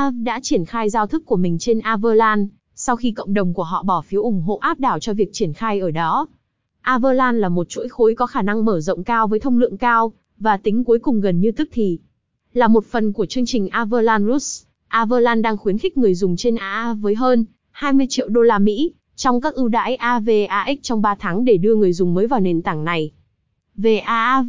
AV đã triển khai giao thức của mình trên Averland, sau khi cộng đồng của họ bỏ phiếu ủng hộ áp đảo cho việc triển khai ở đó. Averland là một chuỗi khối có khả năng mở rộng cao với thông lượng cao, và tính cuối cùng gần như tức thì. Là một phần của chương trình Averland Roots, Averland đang khuyến khích người dùng trên AA với hơn 20 triệu đô la Mỹ trong các ưu đãi AVAX trong 3 tháng để đưa người dùng mới vào nền tảng này. Về AAV,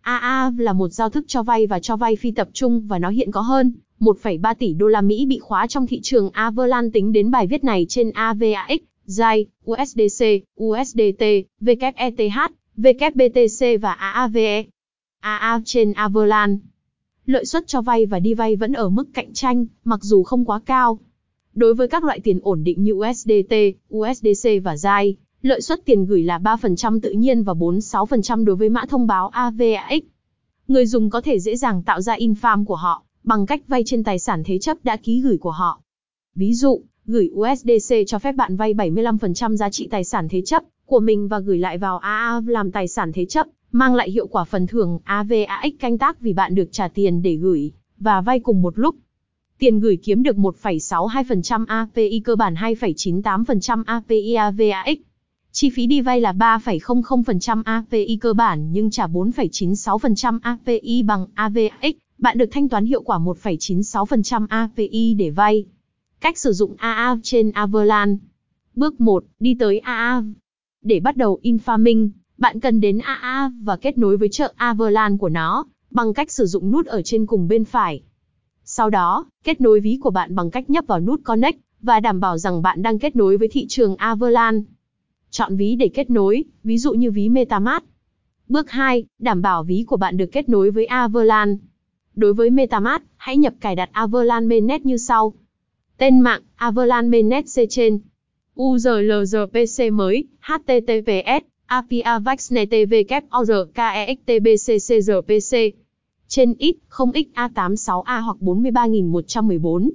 AAV là một giao thức cho vay và cho vay phi tập trung và nó hiện có hơn 1,3 tỷ đô la Mỹ bị khóa trong thị trường Avalan tính đến bài viết này trên AVAX, DAI, USDC, USDT, WETH, WBTC và AAVE. AA trên Avalan. Lợi suất cho vay và đi vay vẫn ở mức cạnh tranh, mặc dù không quá cao. Đối với các loại tiền ổn định như USDT, USDC và DAI, lợi suất tiền gửi là 3% tự nhiên và 46% đối với mã thông báo AVAX. Người dùng có thể dễ dàng tạo ra infam của họ bằng cách vay trên tài sản thế chấp đã ký gửi của họ. Ví dụ, gửi USDC cho phép bạn vay 75% giá trị tài sản thế chấp của mình và gửi lại vào AAV làm tài sản thế chấp, mang lại hiệu quả phần thưởng AVAX canh tác vì bạn được trả tiền để gửi và vay cùng một lúc. Tiền gửi kiếm được 1,62% API cơ bản 2,98% API AVAX. Chi phí đi vay là 3,00% API cơ bản nhưng trả 4,96% API bằng AVAX. Bạn được thanh toán hiệu quả 1,96% API để vay. Cách sử dụng AAV trên Averland. Bước 1. Đi tới AAV. Để bắt đầu in-farming, bạn cần đến AAV và kết nối với chợ Averland của nó, bằng cách sử dụng nút ở trên cùng bên phải. Sau đó, kết nối ví của bạn bằng cách nhấp vào nút Connect, và đảm bảo rằng bạn đang kết nối với thị trường Averland. Chọn ví để kết nối, ví dụ như ví MetaMask. Bước 2, đảm bảo ví của bạn được kết nối với Averland. Đối với MetaMask, hãy nhập cài đặt Averland Mainnet như sau. Tên mạng, Averland Mainnet C trên. URLRPC mới, HTTPS, API AVAXNETWORKEXTBCCRPC. Trên X, 0XA86A hoặc 43114.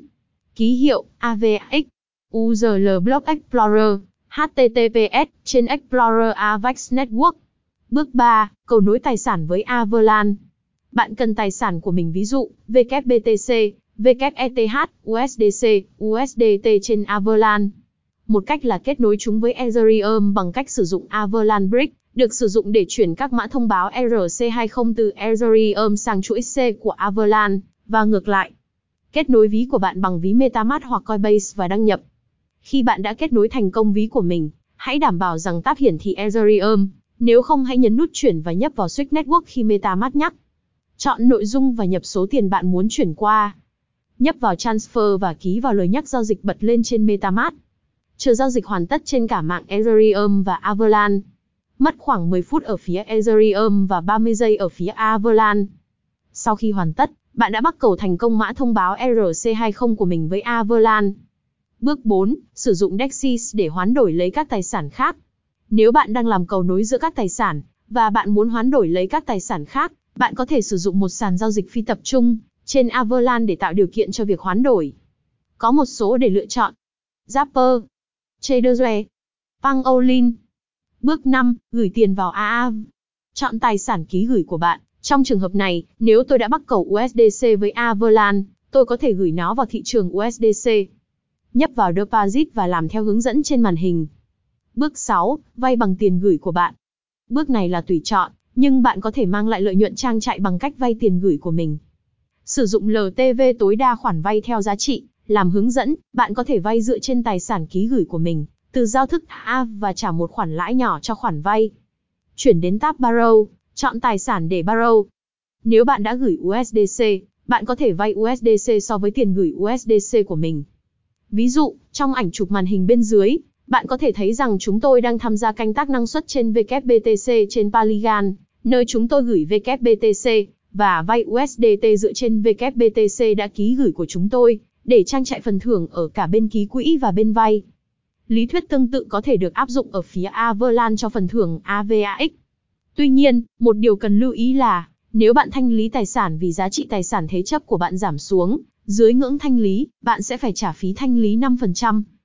Ký hiệu, AVX URL Block Explorer, HTTPS, trên Explorer AVAX Network. Bước 3, cầu nối tài sản với Averland. Bạn cần tài sản của mình ví dụ, WBTC, WETH, USDC, USDT trên Avalanche. Một cách là kết nối chúng với Ethereum bằng cách sử dụng Avalanche Brick, được sử dụng để chuyển các mã thông báo ERC20 từ Ethereum sang chuỗi C của Avalanche và ngược lại. Kết nối ví của bạn bằng ví MetaMask hoặc Coinbase và đăng nhập. Khi bạn đã kết nối thành công ví của mình, hãy đảm bảo rằng tab hiển thị Ethereum, nếu không hãy nhấn nút chuyển và nhấp vào Switch Network khi MetaMask nhắc. Chọn nội dung và nhập số tiền bạn muốn chuyển qua. Nhấp vào Transfer và ký vào lời nhắc giao dịch bật lên trên MetaMask. Chờ giao dịch hoàn tất trên cả mạng Ethereum và avalanche, Mất khoảng 10 phút ở phía Ethereum và 30 giây ở phía avalanche. Sau khi hoàn tất, bạn đã bắt cầu thành công mã thông báo ERC20 của mình với avalanche. Bước 4. Sử dụng DEXIS để hoán đổi lấy các tài sản khác. Nếu bạn đang làm cầu nối giữa các tài sản, và bạn muốn hoán đổi lấy các tài sản khác, bạn có thể sử dụng một sàn giao dịch phi tập trung trên Averland để tạo điều kiện cho việc hoán đổi. Có một số để lựa chọn. Zapper, Traderware, Pangolin. Bước 5, gửi tiền vào AAV. Chọn tài sản ký gửi của bạn. Trong trường hợp này, nếu tôi đã bắt cầu USDC với Averland, tôi có thể gửi nó vào thị trường USDC. Nhấp vào Deposit và làm theo hướng dẫn trên màn hình. Bước 6, vay bằng tiền gửi của bạn. Bước này là tùy chọn, nhưng bạn có thể mang lại lợi nhuận trang trại bằng cách vay tiền gửi của mình. Sử dụng LTV tối đa khoản vay theo giá trị, làm hướng dẫn, bạn có thể vay dựa trên tài sản ký gửi của mình, từ giao thức A và trả một khoản lãi nhỏ cho khoản vay. Chuyển đến tab Borrow, chọn tài sản để Borrow. Nếu bạn đã gửi USDC, bạn có thể vay USDC so với tiền gửi USDC của mình. Ví dụ, trong ảnh chụp màn hình bên dưới, bạn có thể thấy rằng chúng tôi đang tham gia canh tác năng suất trên WBTC trên Polygon, nơi chúng tôi gửi WBTC và vay USDT dựa trên WBTC đã ký gửi của chúng tôi, để trang trại phần thưởng ở cả bên ký quỹ và bên vay. Lý thuyết tương tự có thể được áp dụng ở phía Averland cho phần thưởng AVAX. Tuy nhiên, một điều cần lưu ý là, nếu bạn thanh lý tài sản vì giá trị tài sản thế chấp của bạn giảm xuống, dưới ngưỡng thanh lý, bạn sẽ phải trả phí thanh lý 5%.